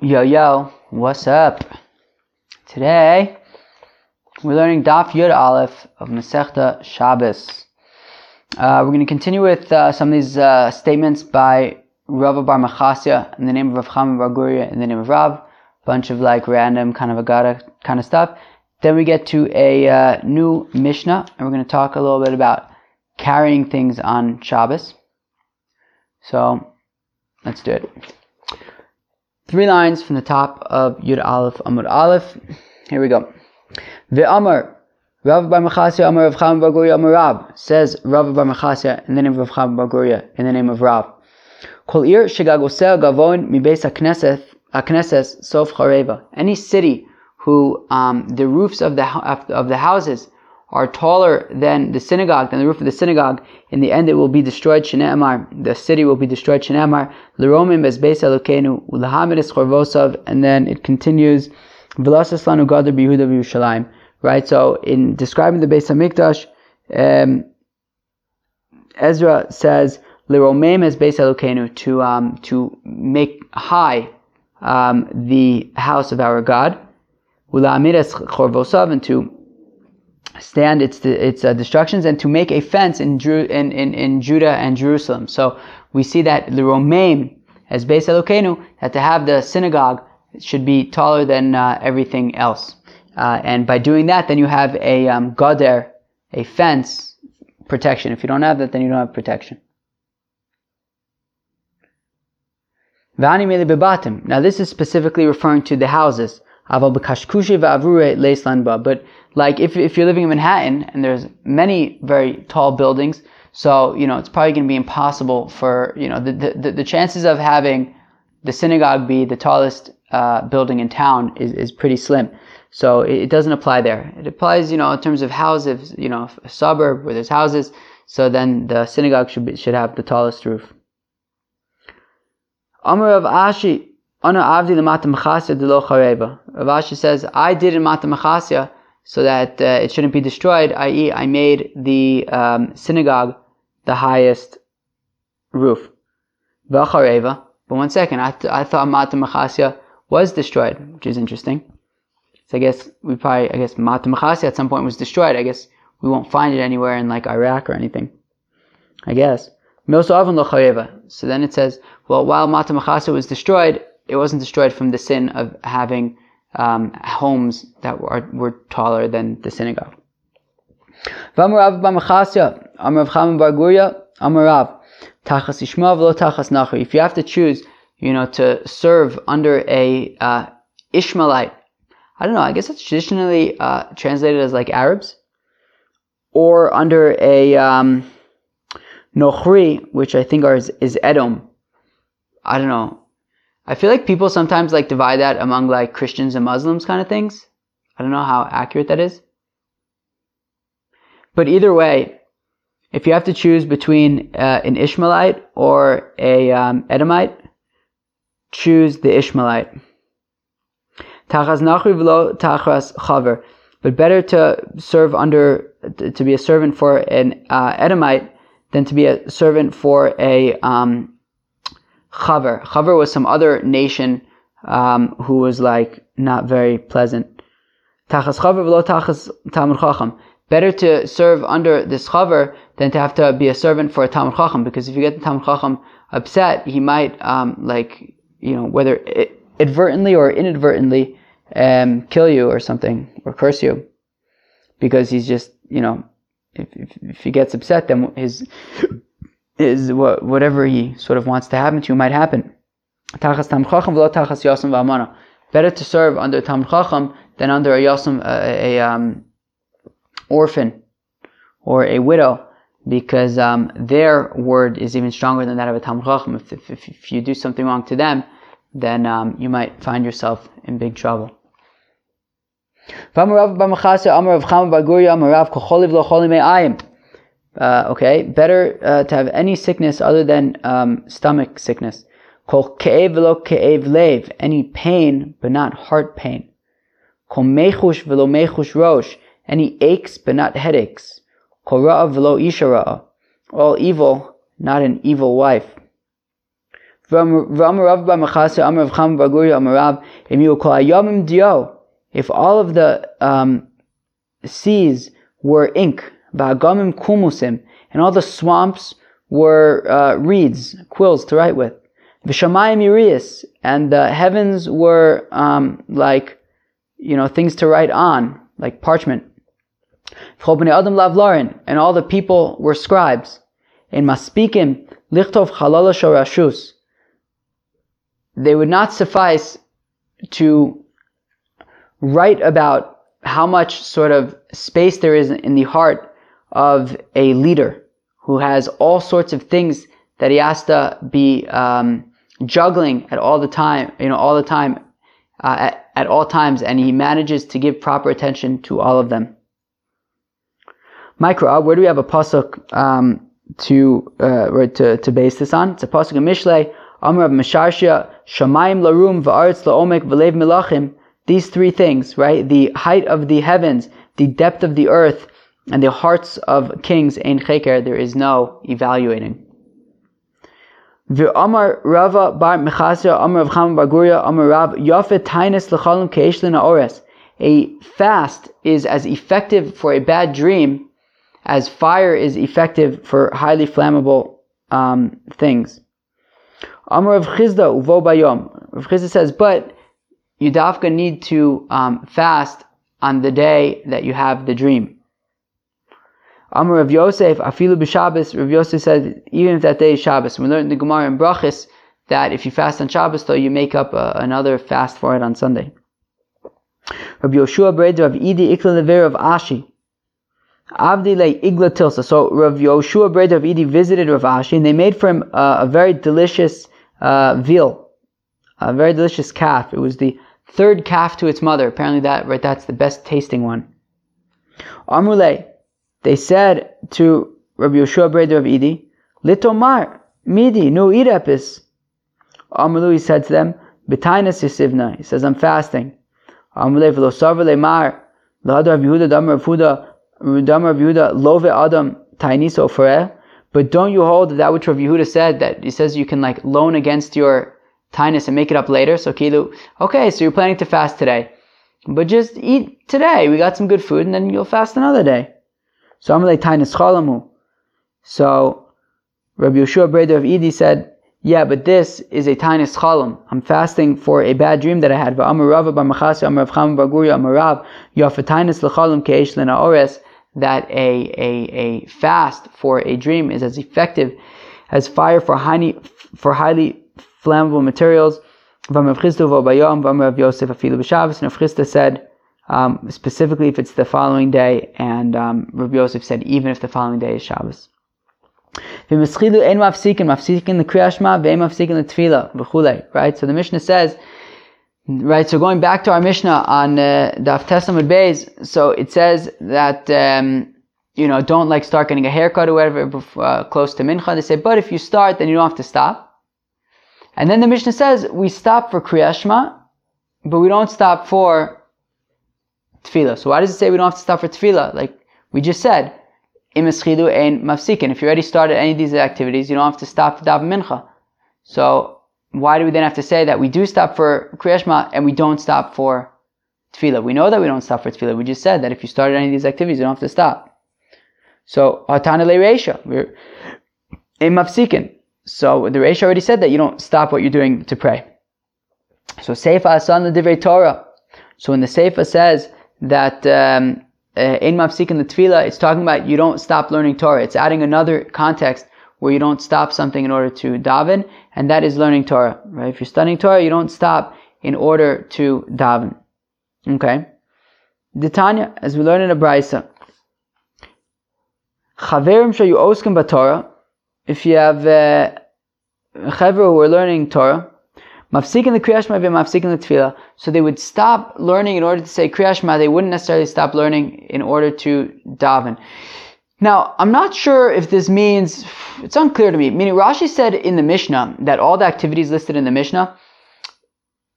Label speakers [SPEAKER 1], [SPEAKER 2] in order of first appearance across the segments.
[SPEAKER 1] Yo yo, what's up? Today we're learning Daf Yud Aleph of Masechta Shabbos. Uh, we're going to continue with uh, some of these uh, statements by Rav Bar Machasya in the name of Rav Chaim Bar Guria in the name of Rav. Bunch of like random kind of agada kind of stuff. Then we get to a uh, new Mishnah, and we're going to talk a little bit about carrying things on Shabbos. So let's do it. Three lines from the top of Yud Aleph Amud Aleph. Here we go. Ve'amar Rav Bar Machasya Amar Rav Chaim Bar Guria Amar Rav says Rav Bar Machasya in the name of Rav Chaim Bar Guria in the name of Rav. Kol ir shegagosel gavon mi beis hakneses sof chareva. Any city who um, the roofs of the of the houses are taller than the synagogue, than the roof of the synagogue, in the end it will be destroyed. Shne'emar, the city will be destroyed. Shne'emar, l'romim bezbeis elokenu, u'lahamid chorvosav, and then it continues, v'lasaslanu gadar bihuda b'Yushalayim. Right, so in describing the Beis Hamikdash, um, Ezra says, l'romim es beis elokenu, to, um, to make high um, the house of our God, u'lahamid es chorvosav, and to stand its its uh, destructions and to make a fence in, in, in, in Judah and Jerusalem. So we see that the Romain as Beis Elokeinu that to have the synagogue should be taller than uh, everything else. Uh, and by doing that, then you have a um, gader, a fence protection. If you don't have that, then you don't have protection. Now this is specifically referring to the houses. But like if, if you're living in Manhattan and there's many very tall buildings, so you know it's probably going to be impossible for you know the, the, the chances of having the synagogue be the tallest uh, building in town is, is pretty slim. So it, it, doesn't apply there. It applies you know in terms of houses, you know a suburb where there's houses. So then the synagogue should be, should have the tallest roof. Amr of Ashi Ana avdi lemata machasya chareva. Rav Ashi says, I did in mata machasya so that uh, it shouldn't be destroyed, i.e., I made the um, synagogue the highest roof. V'chareva. But one second, I, th- I thought mata machasya was destroyed, which is interesting. So I guess we probably, I guess mata machasya at some point was destroyed. I guess we won't find it anywhere in like Iraq or anything. I guess. So then it says, well, while Mata Machasya was destroyed, it wasn't destroyed from the sin of having um, homes that were, were taller than the synagogue. If you have to choose, you know, to serve under a uh, Ishmaelite, I don't know, I guess it's traditionally uh, translated as like Arabs, or under a um, Nochri, which I think are, is Edom. I don't know. I feel like people sometimes like divide that among like Christians and Muslims kind of things. I don't know how accurate that is. But either way, if you have to choose between uh, an Ishmaelite or a um, Edomite, choose the Ishmaelite. But better to serve under, to be a servant for an uh, Edomite than to be a servant for a um, Chaver. Chaver was some other nation um, who was like not very pleasant. Tachas v'lo tachas Chacham. Better to serve under this Chaver than to have to be a servant for a Talmud Chacham, because if you get the Talmud Chacham upset, he might um, like you know whether advertently or inadvertently um, kill you or something or curse you, because he's just you know if, if, if he gets upset, then his is what, whatever he sort of wants to happen to you might happen. Better to serve under Tam Chacham than under a Yasam, a, a um, orphan or a widow, because um, their word is even stronger than that of a Tam Chacham. If, if, if, you do something wrong to them, then um, you might find yourself in big trouble. Uh, okay, better uh, to have any sickness other than um, stomach sickness. Kol ke'ev velo ke'ev lev, any pain but not heart pain. Kol mechush velo mechush rosh, any aches but not headaches. Kol ra'av velo all evil, not an evil wife. If all of the um, seas were ink, kumusim, and all the swamps were uh, reeds, quills to write with. V'shamayim irias, and the heavens were um, like, you know, things to write on, like parchment. adam lavlarin, and all the people were scribes. In maspikim lichtov chalala shorashus. They would not suffice to write about how much sort of space there is in the heart of a leader who has all sorts of things that he has to be um, juggling at all the time, you know, all the time, uh, at, at all times, and he manages to give proper attention to all of them. Micro, where do we have a pasuk um, to uh, to to base this on? It's a pasuk in Mishlei. Amr of Mesharshia, Shamayim larum va'aretz laomek v'lev milachim. These three things, right? The height of the heavens, the depth of the earth, and the hearts of kings, ein cheker, there is no evaluating. Amar Rava bar Mechasya, Amar Rav Chama bar Guria, Amar Rav Yafet Tainus Lechalim Keishlin Aores. A fast is as effective for a bad dream as fire is effective for highly flammable um, things. Amar Rav Chizda Uvo Bayom. Rav Chizda says, but you dafka need to um, fast on the day that you have the dream. Amr of Yosef, Afilu b'Shabbos, Rav Yosef said, even if that day is Shabbos. We learned in the Gemara in Brachis that if you fast on Shabbos, though, you make up uh, another fast for it on Sunday. Rabbi Yoshua Breda of Idi Ikla Lever of Ashi. Avdi le Igla Tilsa. So Rav Yoshua Breda of Idi visited Rav Ashi and they made for him uh, a very delicious uh, veal, a very delicious calf. It was the third calf to its mother. Apparently that, right, that's the best tasting one. Amrule, they said to Rabbi Yeshua Breder of Idi, Litomar, Midi, no irepis. Amalu, he said to them, Betainas yisivna. He says, I'm fasting. Amule velosavar lemar, lahadar of Yehuda, damar of Huda, damar of Yehuda, love adam, tainiso foreh. But don't you hold that which Rabbi Yehuda said, that he says you can like loan against your tinus and make it up later? So Kilu, okay, so you're planning to fast today. But just eat today. We got some good food and then you'll fast another day. So Amalei Tainis Chalamu. So Rabbi Yeshua Breda of Edi said, yeah, but this is a Tainis Chalam. I'm fasting for a bad dream that I had. That a, a, a fast for a dream is as effective as fire for highly, for highly flammable materials. Yosef said, um, specifically if it's the following day, and um, Rabbi Yosef said even if the following day is Shabbos. Right, so the Mishnah says, right, so going back to our Mishnah on uh, Daf Teslamud Beis, so it says that, um, you know, don't like start getting a haircut or whatever uh, close to Mincha. They say, but if you start, then you don't have to stop. And then the Mishnah says, we stop for Kriyashma, but we don't stop for tefillah. So why does it say we don't have to stop for tefillah? Like we just said, imaschidu ein mafsikin. If you already started any of these activities, you don't have to stop for daven mincha. So why do we then have to say that we do stop for kriyashma and we don't stop for tefillah? We know that we don't stop for tefillah. We just said that if you started any of these activities, you don't have to stop. So hatana le reisha, we're in mafsikin. So the reisha already said that you don't stop what you're doing to pray. So seifa asan the divrei Torah. So when the seifa says that um, uh, in mafsik in the tefillah, it's talking about you don't stop learning Torah. It's adding another context where you don't stop something in order to daven, and that is learning Torah. Right? If you're studying Torah, you don't stop in order to daven. Okay. The Tanya, as we learn in a brisa, chaverim shayu oskim Torah. If you have uh, who are learning Torah, Mafsikin the Kriyashma mafsikin the Tefillah. So they would stop learning in order to say Kriyashma. They wouldn't necessarily stop learning in order to daven. Now, I'm not sure if this means, it's unclear to me. Meaning, Rashi said in the Mishnah that all the activities listed in the Mishnah,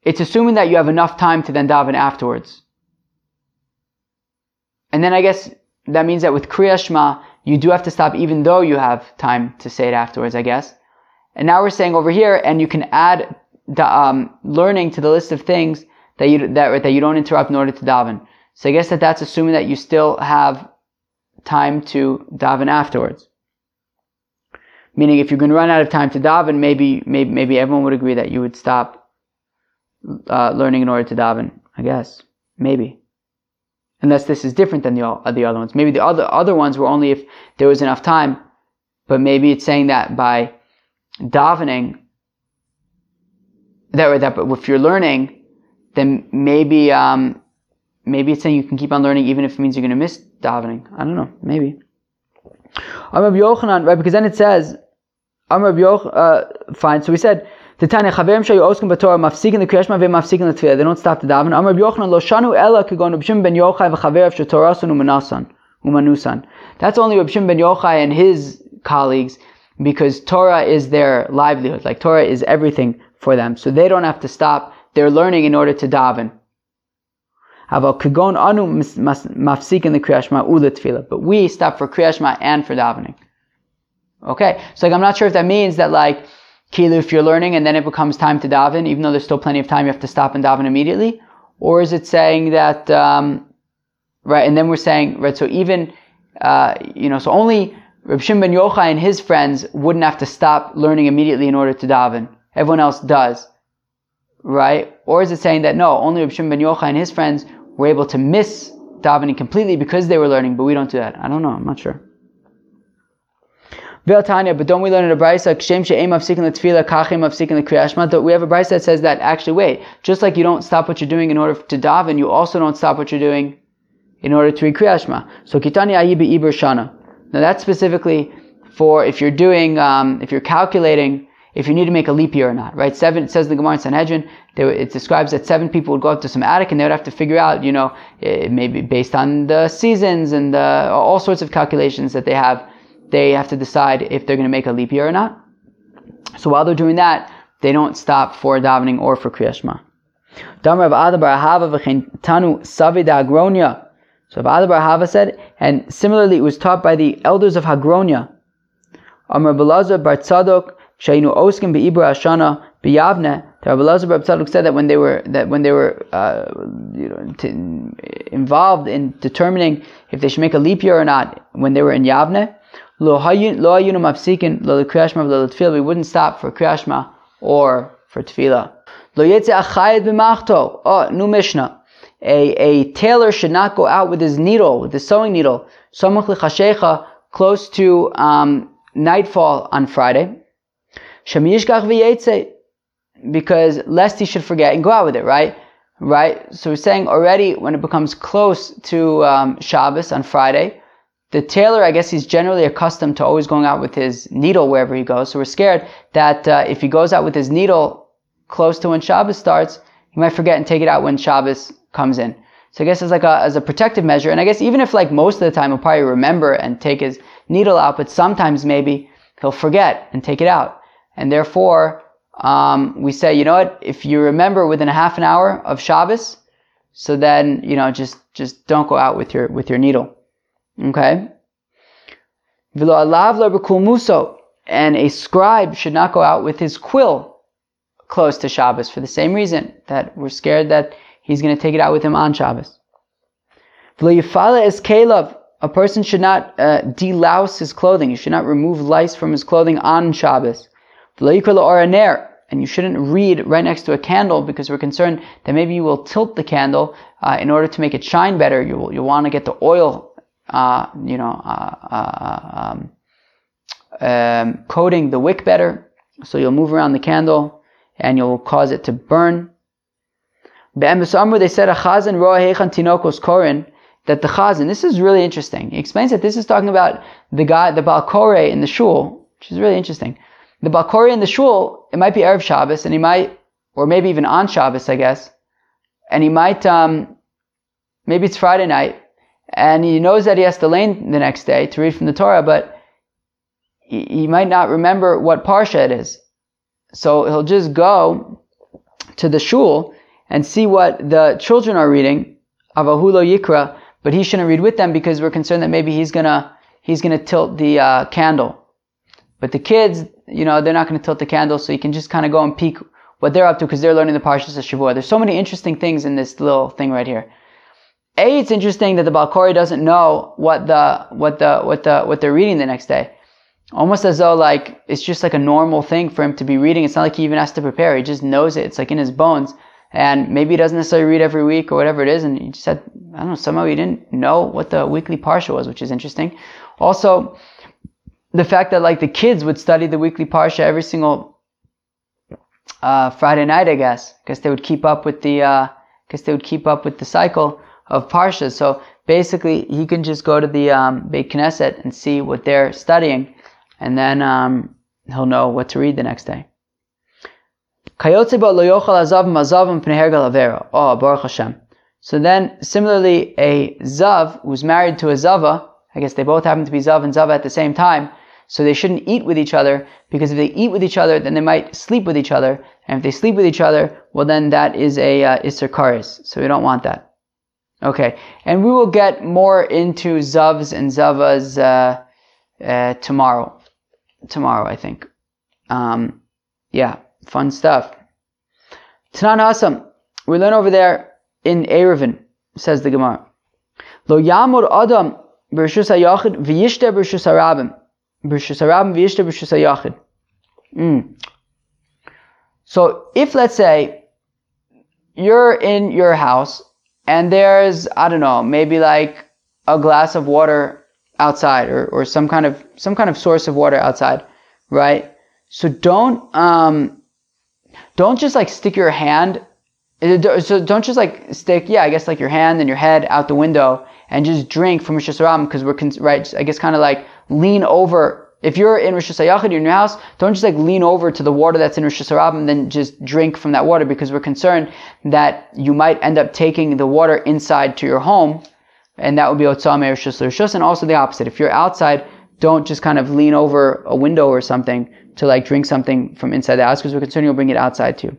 [SPEAKER 1] it's assuming that you have enough time to then daven afterwards. And then I guess that means that with Kriyashma, you do have to stop even though you have time to say it afterwards, I guess. And now we're saying over here, and you can add um, learning to the list of things that you that that you don't interrupt in order to daven. So I guess that that's assuming that you still have time to daven afterwards. Meaning, if you're going to run out of time to daven, maybe maybe maybe everyone would agree that you would stop uh, learning in order to daven. I guess maybe, unless this is different than the uh, the other ones. Maybe the other other ones were only if there was enough time, but maybe it's saying that by davening that that but if you're learning, then maybe um, maybe it's saying you can keep on learning even if it means you're going to miss davening. I don't know. Maybe. Amr Yochanan, right? Because then it says, Amr Yoch, uh, fine. So we said. They don't stop the daven. Amr Yochanan Lo Shanu Ella Kagon Rabshim Ben Yochai VeChaverev Shetorasun Umanasan Umanusan. That's only Rabshim Ben Yochai and his colleagues because Torah is their livelihood. Like Torah is everything for them. So they don't have to stop. They're learning in order to daven. But we stop for kriyashma and for davening. Okay, so like I'm not sure if that means that like kilu if you're learning and then it becomes time to daven, even though there's still plenty of time, you have to stop and daven immediately, or is it saying that um, right? And then we're saying right. So even uh, you know, so only Reb ben Yochai and his friends wouldn't have to stop learning immediately in order to daven. Everyone else does, right? Or is it saying that no, only Reb Shimon ben Yochai and his friends were able to miss davening completely because they were learning, but we don't do that. I don't know. I'm not sure. But don't we learn in a brisa kshem she'em afsikin letfila kachim afsikin lekriyashma? We have a brisa that says that actually, wait, just like you don't stop what you're doing in order to daven, you also don't stop what you're doing in order to read kriyashma. So kitani ayi be'ibur shana. Now that's specifically for if you're doing, um, if you're calculating if you need to make a leap year or not, right? Seven, it says in the Gemara in Sanhedrin, it describes that seven people would go up to some attic and they would have to figure out, you know, eh, maybe based on the seasons and the, all sorts of calculations that they have, they have to decide if they're going to make a leap year or not. So while they're doing that, they don't stop for davening or for Kriyashma. Tanu So Adabar Hava said, and similarly it was taught by the elders of Hagronia. Amr Belazar Bar Tzadok, Shainu Oskim Be'ibra Ashana B'Yavne. The Rabbi Lazar Tzadok said that when they were that when they were uh, you know involved in determining if they should make a leap year or not when they were in Yavne, lo ayunu mafsikin lo kriyashma lo tefillah. We wouldn't stop for kriyashma or for tefillah. Lo yetze achayed b'machto. Oh, new Mishnah. A, a tailor should not go out with his needle, with his sewing needle, close to um, nightfall on Friday because lest he should forget and go out with it, right? Right? So we're saying already when it becomes close to um, Shabbos on Friday, the tailor, I guess he's generally accustomed to always going out with his needle wherever he goes. So we're scared that uh, if he goes out with his needle close to when Shabbos starts, he might forget and take it out when Shabbos comes in. So I guess as like a, as a protective measure, and I guess even if like most of the time he'll probably remember and take his needle out, but sometimes maybe he'll forget and take it out. And therefore, um, we say, you know what, if you remember within a half an hour of Shabbos, so then, you know, just, just don't go out with your, with your needle. Okay? And a scribe should not go out with his quill close to Shabbos for the same reason that we're scared that he's going to take it out with him on Shabbos. A person should not uh, delouse his clothing. He should not remove lice from his clothing on Shabbos. And you shouldn't read right next to a candle because we're concerned that maybe you will tilt the candle uh, in order to make it shine better. You will, you want to get the oil, uh, you know, uh, uh, um, um, coating the wick better. So you'll move around the candle and you'll cause it to burn. They said a chazan roa tinokos korin that the chazan. This is really interesting. He explains that this is talking about the guy, the balkore in the shul, which is really interesting the Balkori in the shul, it might be Erev Shabbos, and he might, or maybe even on Shabbos, I guess, and he might, um, maybe it's Friday night, and he knows that he has to lane the next day to read from the Torah, but he, he might not remember what Parsha it is. So he'll just go to the shul and see what the children are reading, Avahulo Yikra, but he shouldn't read with them because we're concerned that maybe he's gonna, he's gonna tilt the uh, candle. But the kids, you know, they're not going to tilt the candle, so you can just kind of go and peek what they're up to because they're learning the Parshas of Shavua. There's so many interesting things in this little thing right here. A, it's interesting that the Balkori doesn't know what the, what the, what the, what they're reading the next day. Almost as though like, it's just like a normal thing for him to be reading. It's not like he even has to prepare. He just knows it. It's like in his bones. And maybe he doesn't necessarily read every week or whatever it is. And he just said, I don't know, somehow he didn't know what the weekly parsha was, which is interesting. Also, the fact that like the kids would study the weekly parsha every single uh, Friday night, I guess, because they would keep up with the, because uh, they would keep up with the cycle of parshas. So basically, he can just go to the um, Beit Knesset and see what they're studying, and then um, he'll know what to read the next day. Oh, Baruch Hashem. So then, similarly, a Zav who's married to a Zava, I guess they both happen to be Zav and Zava at the same time, so they shouldn't eat with each other, because if they eat with each other, then they might sleep with each other, and if they sleep with each other, well then that is a uh, so we don't want that. Okay, and we will get more into Zavs and Zavas uh, uh, tomorrow. Tomorrow, I think. Um, yeah, fun stuff. Tanan Hasam, we learn over there in Erevin, says the Gemara. Lo yamur adam b'rishus hayachid v'yishte b'rishus harabim. Hmm. So if let's say you're in your house and there's, I don't know, maybe like a glass of water outside or, or some kind of, some kind of source of water outside, right? So don't, um, don't just like stick your hand so don't just like stick, yeah, I guess like your hand and your head out the window and just drink from Rosh Hashanah because we're, right, I guess kind of like lean over. If you're in Rosh Hashanah in your house, don't just like lean over to the water that's in Rosh Hashanah and then just drink from that water because we're concerned that you might end up taking the water inside to your home and that would be Otsame Rosh Hashanah. And also the opposite. If you're outside, don't just kind of lean over a window or something to like drink something from inside the house because we're concerned you'll bring it outside too.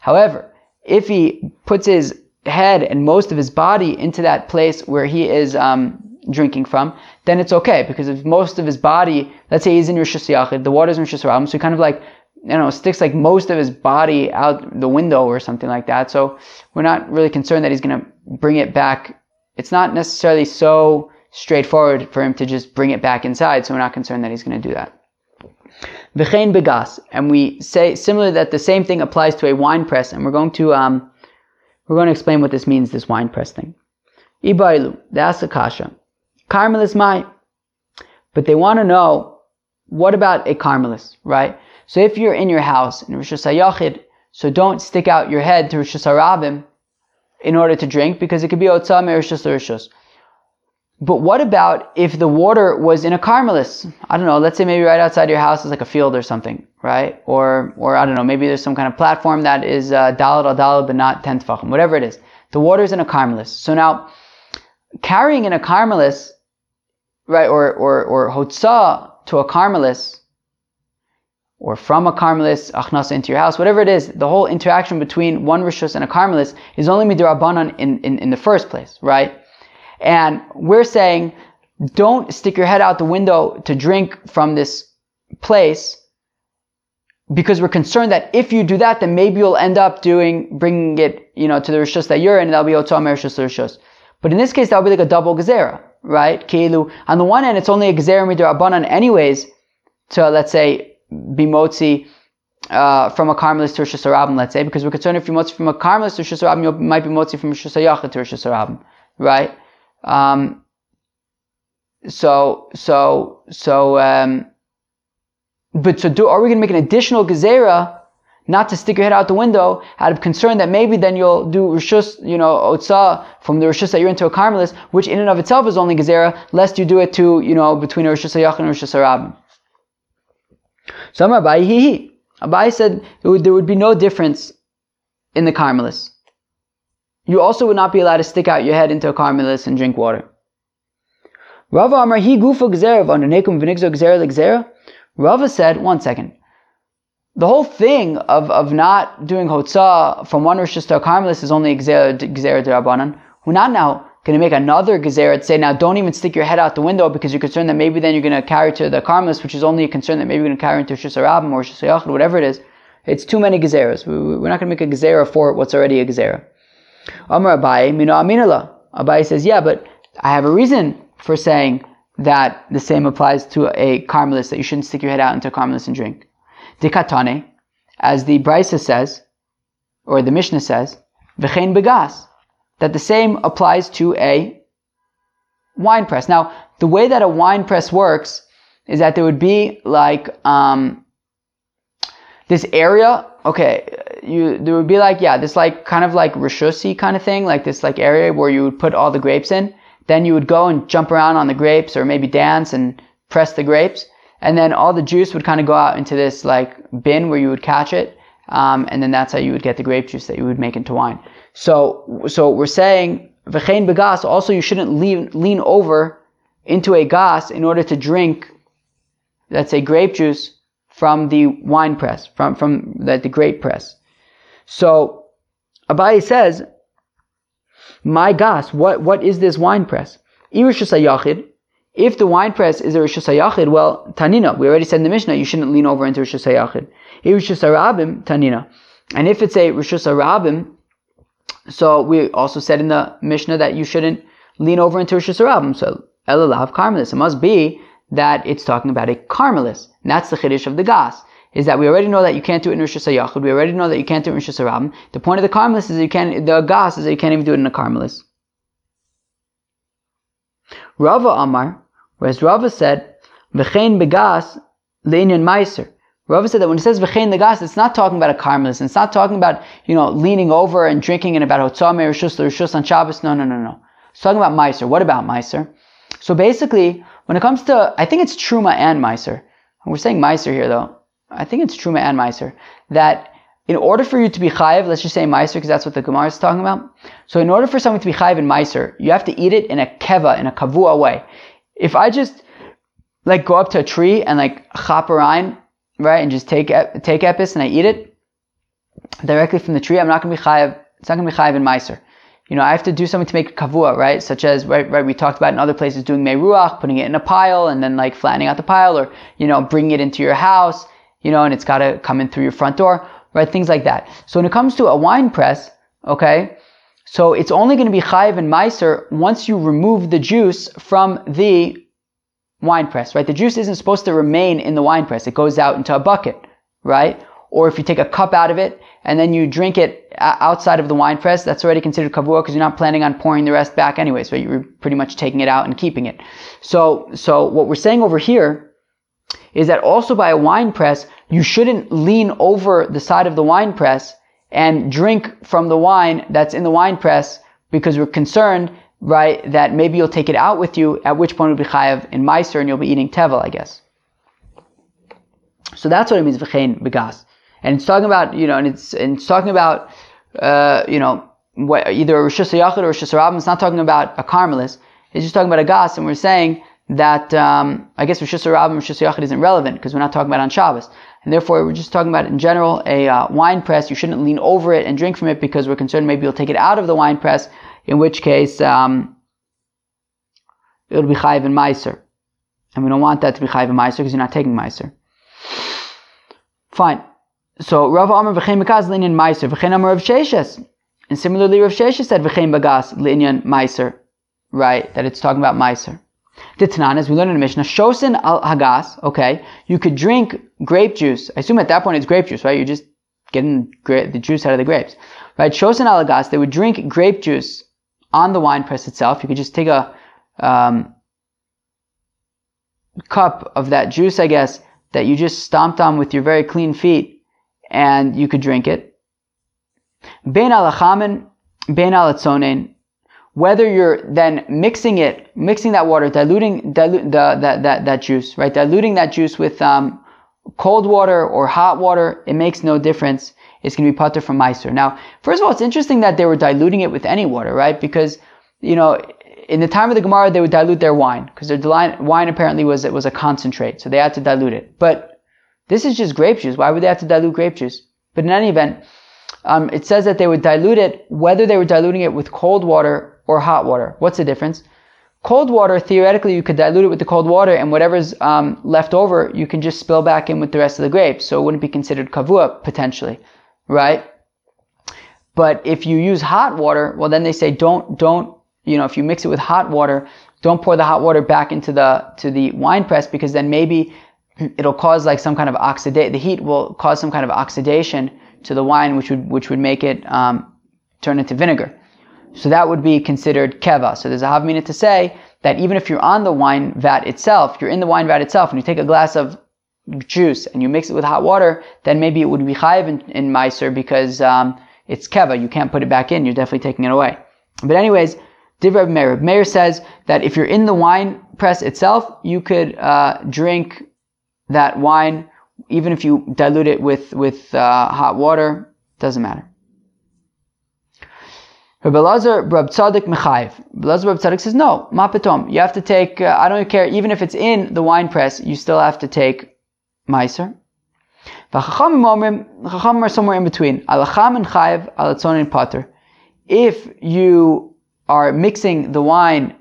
[SPEAKER 1] However, if he puts his head and most of his body into that place where he is um, drinking from, then it's okay because if most of his body, let's say he's in Rosh Hashanah, the water's in Rosh Hashanah, so he kind of like you know, sticks like most of his body out the window or something like that. So we're not really concerned that he's going to bring it back. It's not necessarily so straightforward for him to just bring it back inside. So we're not concerned that he's going to do that. V'chein begas, and we say similarly that the same thing applies to a wine press, and we're going to um, we're going to explain what this means, this wine press thing. Ibailu, that's a kasha. Carmelis mai, but they want to know what about a carmelis, right? So if you're in your house in Rosh Hashanah, so don't stick out your head to Rosh Hashanah in order to drink, because it could be Otzah Hashanah. But what about if the water was in a carmelis? I don't know. Let's say maybe right outside your house is like a field or something, right? Or, or I don't know. Maybe there's some kind of platform that is uh, dalad al dalad, but not ten tefachim. Whatever it is, the water is in a carmelis. So now, carrying in a carmelis, right, or or or hotza to a carmelis, or from a carmelis achnasa into your house, whatever it is, the whole interaction between one rishus and a carmelis is only midrabanan in, in in the first place, right? And we're saying, don't stick your head out the window to drink from this place because we're concerned that if you do that, then maybe you'll end up doing, bringing it, you know, to the rishus that you're in, and that'll be otzom rishus rishus. But in this case, that'll be like a double gezerah, right? Keilu. On the one hand, it's only a gezerah midrabanan anyways, to, let's say, be motzi, uh, from a carmelis to Rosh let's say, because we're concerned if you motzi from a carmelis to Rosh you might be motzi from Rosh to Rosh right? Um, so, so, so, um, but so do, are we going to make an additional gezerah not to stick your head out the window out of concern that maybe then you'll do rishus, you know, otsa from the rishus that you're into a carmelis, which in and of itself is only gezerah, lest you do it to, you know, between a rishus and a rishus harabim. So Abai, he. Abai said would, there would be no difference in the carmelis. You also would not be allowed to stick out your head into a carmelis and drink water. Rava Amar he gufa gzera v'ananekum v'nigzo gzera. Rava said, one second. The whole thing of, of not doing hotzah from one rishis to a carmelis is only gzera derabanan. Well, not now. going to make another gezerah say, now don't even stick your head out the window because you're concerned that maybe then you're going to carry to the karmelis, which is only a concern that maybe you're going to carry into Shisarabim or Shisayachid, whatever it is. It's too many gezerahs. We're not going to make a gezerah for what's already a gezerah. Mino Aminala. Says, yeah, but I have a reason for saying that the same applies to a carmelist, that you shouldn't stick your head out into a karmelis and drink. Dikatane, as the Brisa says, or the Mishnah says, V'chein begas, that the same applies to a wine press. Now, the way that a wine press works is that there would be like um, this area. Okay, you there would be like yeah, this like kind of like rishusi kind of thing, like this like area where you would put all the grapes in. Then you would go and jump around on the grapes, or maybe dance and press the grapes, and then all the juice would kind of go out into this like bin where you would catch it, um, and then that's how you would get the grape juice that you would make into wine. So, so we're saying, v'chein begas, also you shouldn't lean, lean over into a gas in order to drink, let's say, grape juice from the wine press, from, from the, the grape press. So, Abaye says, my gas, what, what is this wine press? If the wine press is a Rishus HaYachid, well, Tanina, we already said in the Mishnah, you shouldn't lean over into HaYachid. If Rishus HaRabim, Tanina. And if it's a Rishus HaRabim, so we also said in the Mishnah that you shouldn't lean over into Rosh Hashanah. So Elalav Carmelis. It must be that it's talking about a Carmelis. And that's the Chiddush of the Gas. Is that we already know that you can't do it in Rosh Hashanah. We already know that you can't do it in Rosh Hashanah. The point of the Carmelis is that you can't, the Gas is that you can't even do it in a Carmelis. Rava Amar, whereas Rava said, V'chein begas le'inyan meiser. Rava said that when it says v'chein legas, it's not talking about a karmelis. It's not talking about, you know, leaning over and drinking and about hotzame rishus rishus on Shabbos. No, no, no, no. It's talking about meiser. What about meiser? So basically, when it comes to, I think it's truma and meiser. We're saying meiser here though. I think it's truma and meiser. That in order for you to be chayiv, let's just say meiser because that's what the Gemara is talking about. So in order for someone to be chayiv in meiser, you have to eat it in a keva, in a kavua way. If I just like go up to a tree and like chop a around right, and just take take epis and I eat it directly from the tree, I'm not going to be chayiv. It's not going to be chayiv in meiser. You know, I have to do something to make a kavua, right? Such as, right, right, we talked about in other places doing meruach, putting it in a pile and then like flattening out the pile or, you know, bringing it into your house, you know, and it's got to come in through your front door, right? Things like that. So when it comes to a wine press, okay, so it's only going to be chayiv and meiser once you remove the juice from the wine press, right? The juice isn't supposed to remain in the wine press. It goes out into a bucket, right? Or if you take a cup out of it and then you drink it outside of the wine press, that's already considered kavua because you're not planning on pouring the rest back anyway. So you're pretty much taking it out and keeping it. So, so what we're saying over here is that also by a wine press, you shouldn't lean over the side of the wine press and drink from the wine that's in the wine press because we're concerned right, that maybe you'll take it out with you, at which point will be chayav in Meiser and you'll be eating tevel, I guess. So that's what it means, v'chein begas. And it's talking about, you know, and it's, and it's talking about, uh, you know, what, either a Rosh Hashanah or Rosh Hashanah. It's not talking about a Carmelis. It's just talking about a gas, and we're saying that, um, I guess Rosh Hashanah and Rosh Hashanah isn't relevant because we're not talking about on Shabbos. And therefore, we're just talking about in general a uh, wine press. You shouldn't lean over it and drink from it because we're concerned maybe you'll take it out of the wine press in which case um, it'll be chayiv in meiser. And we don't want that to be chayiv in meiser because you're not taking meiser. Fine. So Rav Amar v'chein bekas linyan meiser v'chein Amar Rav Sheshes. And similarly, Rav Sheshes said v'chein bagas linyan meiser. Right, that it's talking about meiser. The Tanan, as we learned in the Mishnah, shosin al hagas. Okay, you could drink grape juice. I assume at that point it's grape juice, right? You're just getting the juice out of the grapes, right? Shosin al hagas. They would drink grape juice on the wine press itself. You could just take a um, cup of that juice, I guess, that you just stomped on with your very clean feet, and you could drink it. Bein alachamin, bein alatzonen. Whether you're then mixing it, mixing that water, diluting, dilute the, that, that, that juice, right? Diluting that juice with um, cold water or hot water, it makes no difference it's going to be pater from Meiser. Now, first of all, it's interesting that they were diluting it with any water, right? Because, you know, in the time of the Gemara, they would dilute their wine because their wine apparently was it was a concentrate, so they had to dilute it. But this is just grape juice. Why would they have to dilute grape juice? But in any event, um, it says that they would dilute it, whether they were diluting it with cold water or hot water. What's the difference? Cold water, theoretically, you could dilute it with the cold water, and whatever's um, left over, you can just spill back in with the rest of the grapes. So it wouldn't be considered kavua potentially, right? But if you use hot water, well, then they say don't don't you know if you mix it with hot water, don't pour the hot water back into the to the wine press because then maybe it'll cause like some kind of oxidation. The heat will cause some kind of oxidation to the wine, which would which would make it um, turn into vinegar. So that would be considered keva. So there's a havmina to say that even if you're on the wine vat itself, you're in the wine vat itself, and you take a glass of juice and you mix it with hot water, then maybe it would be chayiv in, in meiser because um, it's keva. You can't put it back in. You're definitely taking it away. But anyways, Divrei Meir. Meir says that if you're in the wine press itself, you could uh, drink that wine even if you dilute it with with uh, hot water. Doesn't matter. Rabbi Lazar Rab Tzadik Mechayev. Lazar Rab Tzadik says, no, mapetom. You have to take, uh, I don't care, even if it's in the wine press, you still have to take Meiser. Chacham are somewhere in between. Alacham and Chayev, alatzon and Pater. If you are mixing the wine,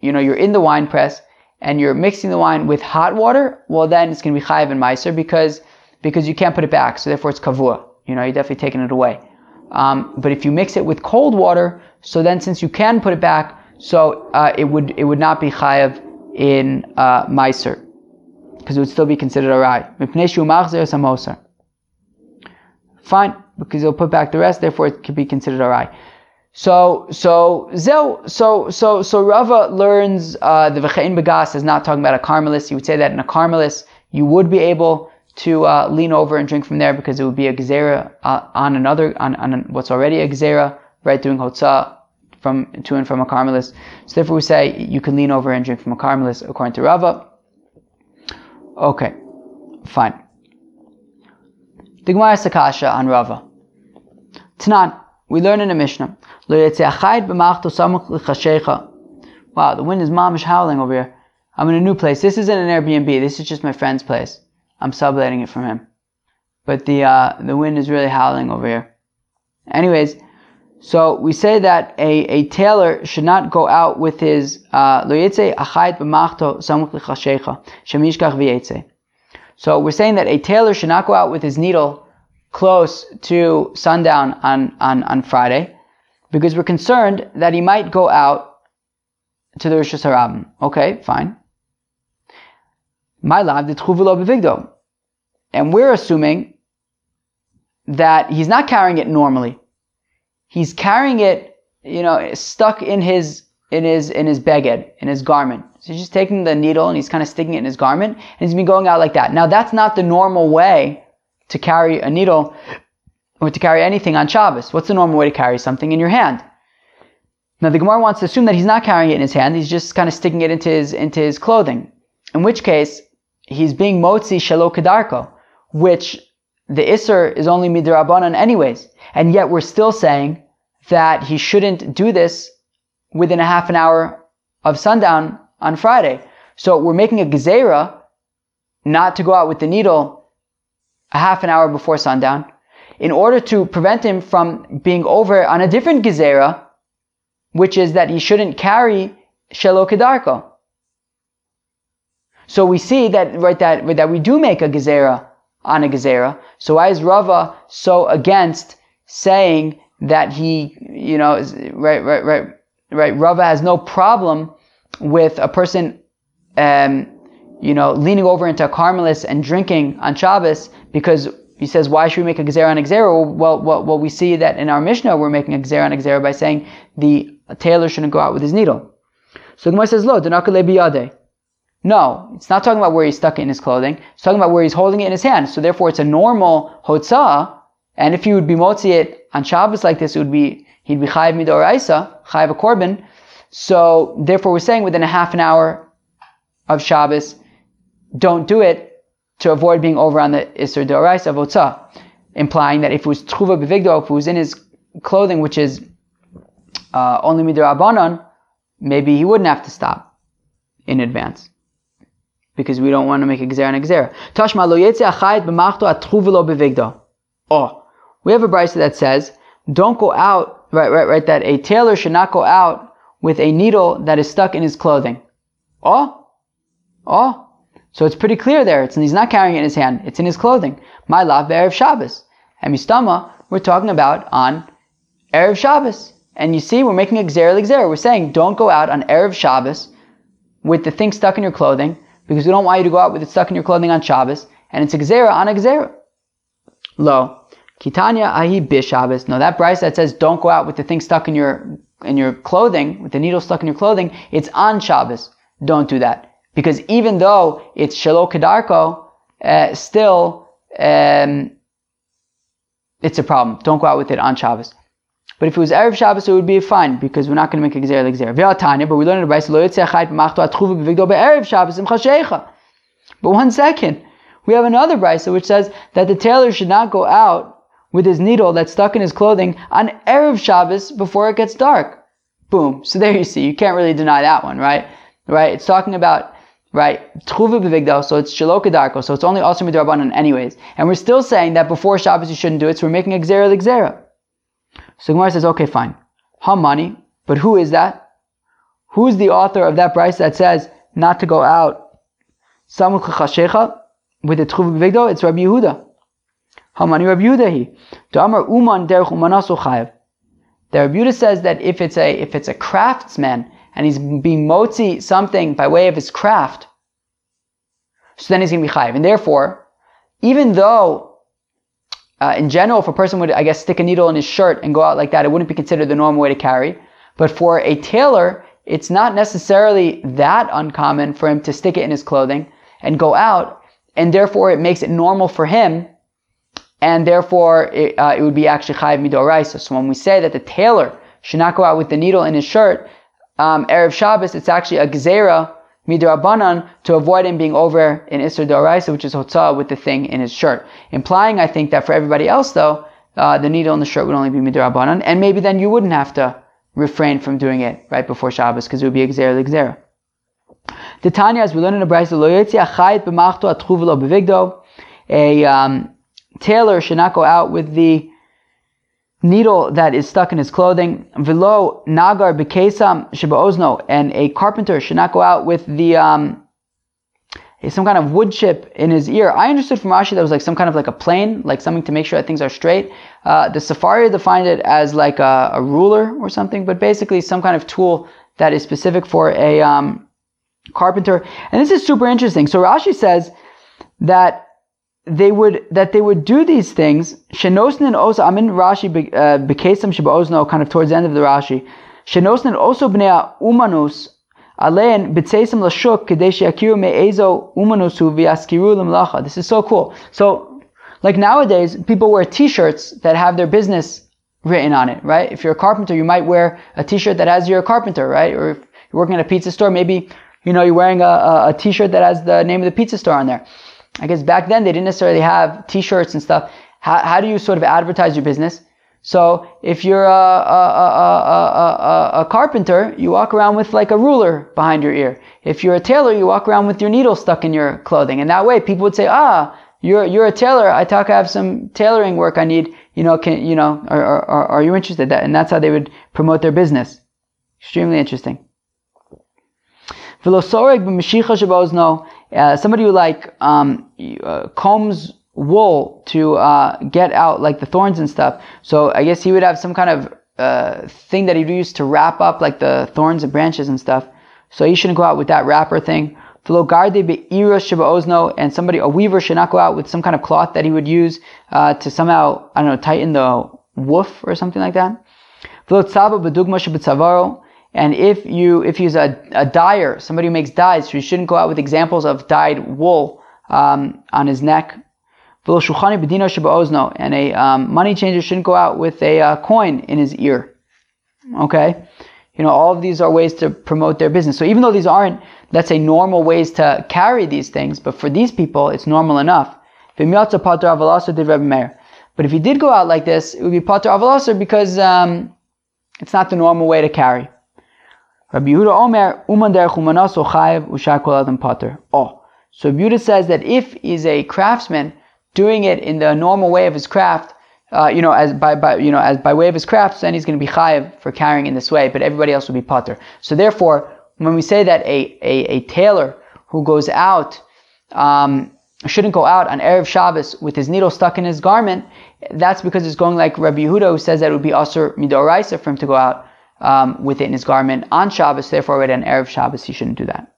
[SPEAKER 1] you know, you're in the wine press, and you're mixing the wine with hot water, well then it's going to be Chayev and Meiser because, because you can't put it back, so therefore it's Kavua. You know, you're definitely taking it away. Um, but if you mix it with cold water, so then since you can put it back, so uh, it would it would not be chayav in uh, meiser because it would still be considered a rai. Fine, because he'll put back the rest, therefore it could be considered a rai. So so so so so Rava learns uh, the v'chein begas is not talking about a carmelis. You would say that in a carmelis you would be able to uh, lean over and drink from there because it would be a gzera uh, on another on, on what's already a gzera, right? Doing hotza from to and from a carmelis. So therefore, we say you can lean over and drink from a carmelis according to Rava. Okay, fine. The Gemara Sakasha on Rava. Tanan, we learn in a Mishnah. Wow, the wind is mamish howling over here. I'm in a new place. This isn't an Airbnb. This is just my friend's place. I'm subletting it from him. But the uh, the wind is really howling over here. Anyways, so we say that a, a tailor should not go out with his uh. So we're saying that a tailor should not go out with his needle close to sundown on, on, on Friday because we're concerned that he might go out to the Rosh Hashanah. Okay, fine. My lab the bevigdo. And we're assuming that he's not carrying it normally. He's carrying it, you know, stuck in his in his in his beged, in his garment. So he's just taking the needle and he's kind of sticking it in his garment, and he's been going out like that. Now that's not the normal way to carry a needle or to carry anything on Shabbos. What's the normal way to carry something in your hand? Now the Gemara wants to assume that he's not carrying it in his hand, he's just kind of sticking it into his into his clothing. In which case, he's being motzi shelo kedarko, which the isser is only midrabanan anyways. And yet we're still saying that he shouldn't do this within a half an hour of sundown on Friday. So we're making a gezerah not to go out with the needle a half an hour before sundown in order to prevent him from being over on a different gezerah, which is that he shouldn't carry shelo. So we see that right that that we do make a gezerah on a gezerah. So why is Rava so against saying that he, you know, is, right, right, right, right? Rava has no problem with a person, um, you know, leaning over into a carmelis and drinking on Shabbos because he says, why should we make a gezerah on a gezerah? Well, well, well, we see that in our Mishnah we're making a gezerah on a gezerah by saying the tailor shouldn't go out with his needle. So Gemara says, lo, biyade. No, it's not talking about where he's stuck it in his clothing. It's talking about where he's holding it in his hand. So therefore, it's a normal hotzah. And if he would be motzi it on Shabbos like this, it would be he'd be chayiv midoraisa, chayiv a korban. So therefore, we're saying within a half an hour of Shabbos, don't do it to avoid being over on the iser doraisa of hotzah, implying that if it was truva bevigdo, if it was in his clothing, which is uh, only midorabanan, maybe he wouldn't have to stop in advance because we don't want to make a gzera and a gzera. Tashma lo b'machto. Oh, we have a brisa that says, don't go out, right, right, right, that a tailor should not go out with a needle that is stuck in his clothing. Oh, oh. So it's pretty clear there. It's, he's not carrying it in his hand. It's in his clothing. My love, Erev Shabbos. And Mistama, we're talking about on Erev Shabbos. And you see, we're making a Gzer Gzer. We're saying don't go out on Erev Shabbos with the thing stuck in your clothing because we don't want you to go out with it stuck in your clothing on Shabbos. And it's a Gzera on a Gzera. Lo. Kitanya ahi bishabbos. No, that brisa that says don't go out with the thing stuck in your in your clothing, with the needle stuck in your clothing, it's on Shabbos. Don't do that. Because even though it's Shalo Kedarko, uh, still um, it's a problem. Don't go out with it on Shabbos. But if it was Erev Shabbos, it would be fine because we're not going to make a Gzera l'Gzera. But we learned in the Lo But one second, we have another Brisa which says that the tailor should not go out with his needle that's stuck in his clothing on Erev Shabbos before it gets dark. Boom. So there you see, you can't really deny that one, right? Right? It's talking about right? Tchuva b'vigdal, so it's shalokadarko, so it's only also midrabanan anyways. And we're still saying that before Shabbos you shouldn't do it, so we're making a gzera l'gzera. So Gemara says, okay, fine. Hamani, but who is that? Who's the author of that Brisa that says not to go out? Samuch chashecha with the tchuva b'vigdal, it's Rabbi Yehuda. Hamani Rabbi Yehuda he. Damar uman derech umanaso chayev. The Rabbi Yehuda says that if it's a if it's a craftsman and he's being motzi something by way of his craft, so then he's going to be chayiv. And therefore, even though uh, in general, if a person would, I guess, stick a needle in his shirt and go out like that, it wouldn't be considered the normal way to carry. But for a tailor, it's not necessarily that uncommon for him to stick it in his clothing and go out, and therefore it makes it normal for him, and therefore it, uh, it would be actually chayiv midoraisa. So when we say that the tailor should not go out with the needle in his shirt, um, Erev Shabbos, it's actually a gzera midrabanan to avoid him being over in Isser Doraisa, which is hotzah with the thing in his shirt. Implying, I think, that for everybody else, though, uh, the needle in the shirt would only be midrabanan, and maybe then you wouldn't have to refrain from doing it right before Shabbos because it would be a gzera l'gzera. The Tanya, as we learn in the Brisa, lo yotzi achayit b'machto b'vigdo. A um, tailor should not go out with the needle that is stuck in his clothing. Velo nagar bekesam shibaozno, and a carpenter should not go out with the um, some kind of wood chip in his ear. I understood from Rashi that was like some kind of like a plane, like something to make sure that things are straight. Uh, the Safari defined it as like a, a, ruler or something, but basically some kind of tool that is specific for a um, carpenter. And this is super interesting. So Rashi says that they would that they would do these things. Shenosnin also I'm in Rashi uh, bekesam sheba'ozno kind of towards the end of the Rashi. Shenosnin also bnei umanus alein b'tzeisam lashuk kedei she'akiru me'ezo umanusu v'yaskiru l'mlacha. This is so cool. So like nowadays, people wear T-shirts that have their business written on it, right? If you're a carpenter, you might wear a T-shirt that has you're a carpenter, right? Or if you're working at a pizza store, maybe you know you're wearing a, a, a T-shirt that has the name of the pizza store on there. I guess back then they didn't necessarily have T-shirts and stuff. How, how do you sort of advertise your business? So if you're a, a, a, a, a carpenter, you walk around with like a ruler behind your ear. If you're a tailor, you walk around with your needle stuck in your clothing. And that way people would say, ah, you're, you're a tailor. I talk, I have some tailoring work I need. You know, can, you know, are, are, are you interested? That, and that's how they would promote their business. Extremely interesting. Uh, somebody who like um, uh, combs wool to uh, get out like the thorns and stuff. So I guess he would have some kind of uh, thing that he'd use to wrap up like the thorns and branches and stuff. So he shouldn't go out with that wrapper thing. And somebody, a weaver should not go out with some kind of cloth that he would use uh, to somehow, I don't know, tighten the woof or something like that. And if you if he's a, a dyer, somebody who makes dyes, so you shouldn't go out with examples of dyed wool um, on his neck. And a um, money changer shouldn't go out with a uh, coin in his ear. Okay? You know, all of these are ways to promote their business. So even though these aren't, let's say, normal ways to carry these things, but for these people, it's normal enough. But if he did go out like this, it would be pater avalasar because um, it's not the normal way to carry. Rabbi Yehuda Omer, Uman derech umanaso chayev ushar kol adam pater. Oh, so Yehuda says that if he's a craftsman doing it in the normal way of his craft, uh, you know, as by, by you know as by way of his craft, then he's going to be chayiv for carrying in this way, but everybody else will be pater. So therefore, when we say that a a, a tailor who goes out um, shouldn't go out on erev Shabbos with his needle stuck in his garment, that's because it's going like Rabbi Yehuda, who says that it would be asur midoraisa for him to go out um, with it in his garment on Shabbos. Therefore, already on erev Shabbos, he shouldn't do that.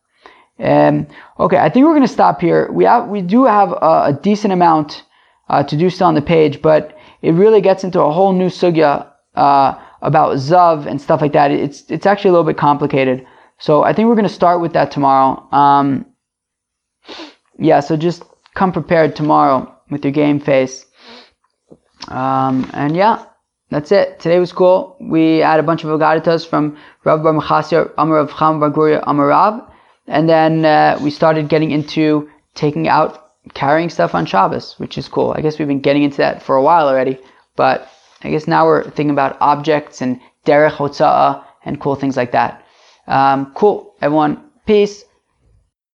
[SPEAKER 1] Um, okay, I think we're going to stop here. We have we do have a, a decent amount uh, to do still on the page, but it really gets into a whole new sugya uh, about zav and stuff like that. It's it's actually a little bit complicated. So I think we're going to start with that tomorrow. Um, yeah, so just come prepared tomorrow with your game face. Um, and yeah, that's it. Today was cool. We had a bunch of agaditas from Rav Bar Machasya, Amar of Cham Bar Amar Rav. And then uh, we started getting into taking out, carrying stuff on Shabbos, which is cool. I guess we've been getting into that for a while already, but I guess now we're thinking about objects and derech hotza'ah and cool things like that. Um, cool, everyone. Peace.